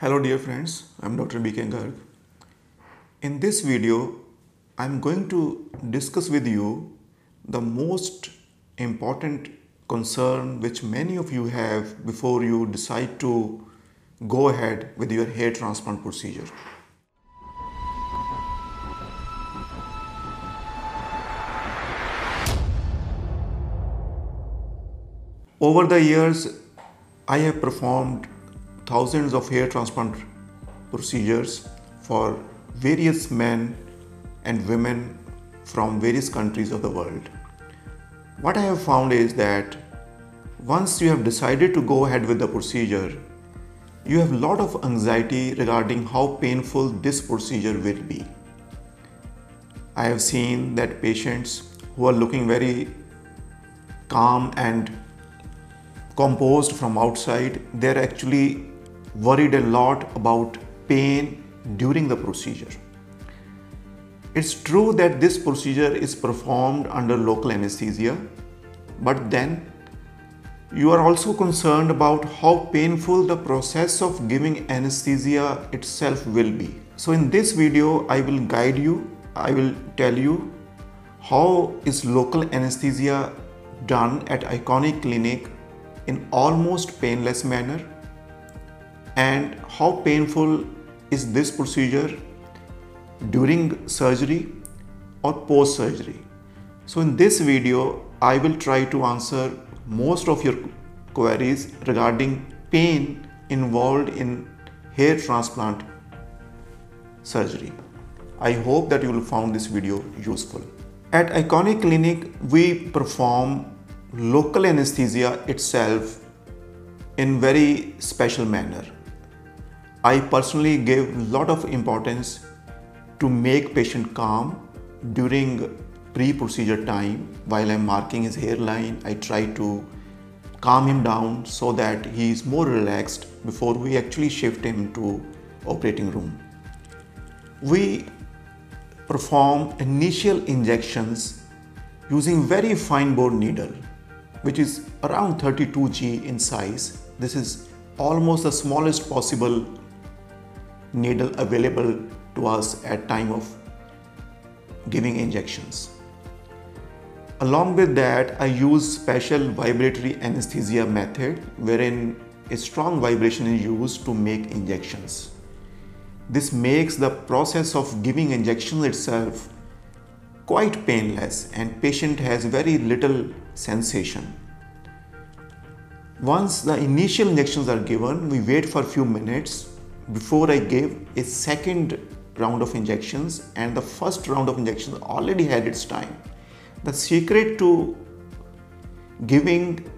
Hello dear friends, I'm Dr. BK Garg. In this video, I'm going to discuss with you the most important concern which many of you have before you decide to go ahead with your hair transplant procedure. Over the years, I have performed thousands of hair transplant procedures for various men and women from various countries of the world. What I have found is that once you have decided to go ahead with the procedure, you have a lot of anxiety regarding how painful this procedure will be. I have seen that patients who are looking very calm and composed from outside, they're actually worried a lot about pain during the procedure. It's true that this procedure is performed under local anesthesia, but then you are also concerned about how painful the process of giving anesthesia itself will be. So in this video, I will guide you, I will tell you how is local anesthesia done at Iconic Clinic in almost painless manner and how painful is this procedure during surgery or post surgery. So in this video I will try to answer most of your queries regarding pain involved in hair transplant surgery. I hope that you will find this video useful. At Iconic Clinic we perform local anesthesia itself in very special manner. I personally give a lot of importance to make patient calm during pre-procedure time while I'm marking his hairline. I try to calm him down so that he is more relaxed before we actually shift him to operating room. We perform initial injections using very fine bore needle which is around 32G in size. This is almost the smallest possible needle available to us at time of giving injections. Along with that, I use special vibratory anesthesia method wherein a strong vibration is used to make injections. This makes the process of giving injections itself quite painless and patient has very little sensation. Once the initial injections are given, we wait for few minutes before I give a second round of injections and the first round of injections already had its time. The secret to giving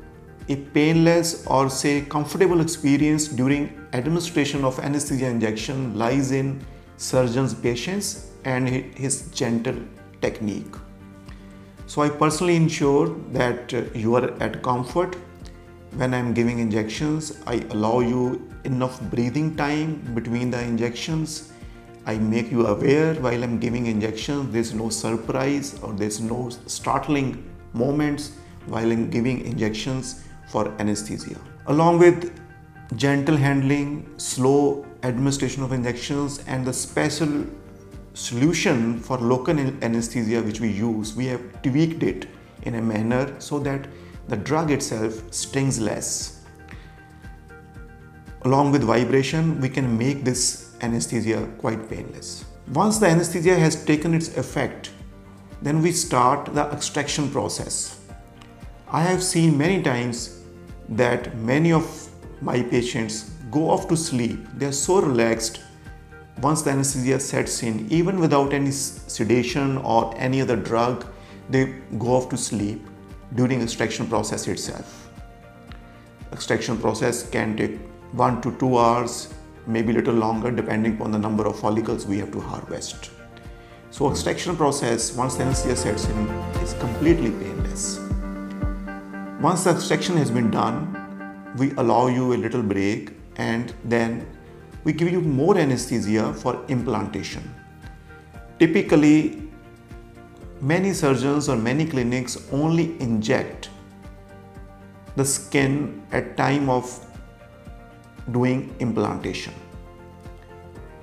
a painless or say comfortable experience during administration of anesthesia injection lies in surgeon's patience and his gentle technique. So I personally ensure that uh, you are at comfort when I'm giving injections. I allow you enough breathing time between the injections. I make you aware while I'm giving injections. There's no surprise or there's no startling moments while I'm giving injections for anesthesia. Along with gentle handling, slow administration of injections and the special solution for local anesthesia which we use, we have tweaked it in a manner so that the drug itself stings less. Along with vibration, we can make this anesthesia quite painless. Once the anesthesia has taken its effect, then we start the extraction process. I have seen many times that many of my patients go off to sleep. They are so relaxed once the anesthesia sets in, even without any sedation or any other drug, they go off to sleep during extraction process itself. Extraction process can take one to two hours, maybe a little longer depending upon the number of follicles we have to harvest. So extraction process, once the anesthesia sets in, is completely painless. Once the extraction has been done, we allow you a little break and then we give you more anesthesia for implantation. Typically, many surgeons or many clinics only inject the skin at time of doing implantation.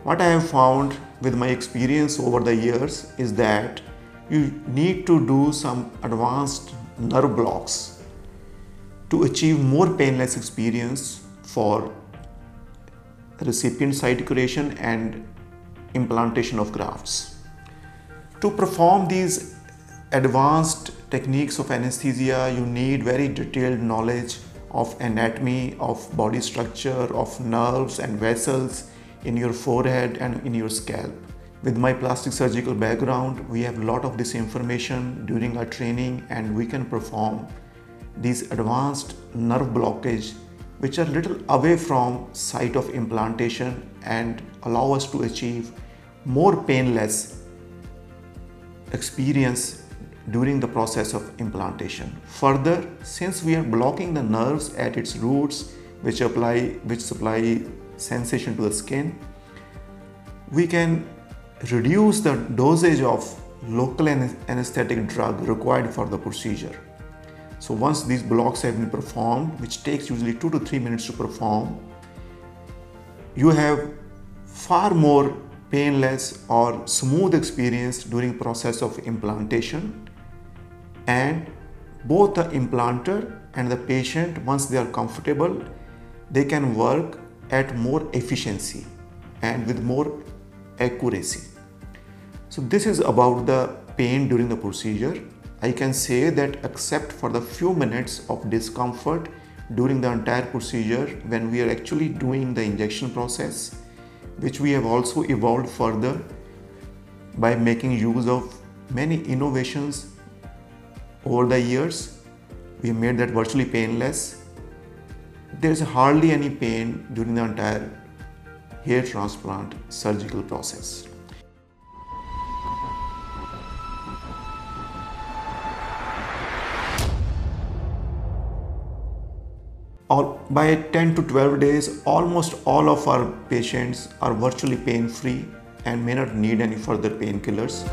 What I have found with my experience over the years is that you need to do some advanced nerve blocks to achieve more painless experience for recipient site creation and implantation of grafts. To perform these advanced techniques of anesthesia, you need very detailed knowledge of anatomy, of body structure, of nerves and vessels in your forehead and in your scalp. With my plastic surgical background, we have a lot of this information during our training and we can perform these advanced nerve blockage which are little away from site of implantation and allow us to achieve more painless experience during the process of implantation. Further, since we are blocking the nerves at its roots which apply which supply sensation to the skin, we can reduce the dosage of local anesthetic drug required for the procedure. So once these blocks have been performed, which takes usually 2 to 3 minutes to perform, you have far more painless or smooth experience during process of implantation and both the implanter and the patient once they are comfortable they can work at more efficiency and with more accuracy. So this is about the pain during the procedure. I can say that except for the few minutes of discomfort during the entire procedure when we are actually doing the injection process which we have also evolved further by making use of many innovations over the years we made that virtually painless there is hardly any pain during the entire hair transplant surgical process all, by 10 to 12 days, almost all of our patients are virtually pain free and may not need any further painkillers.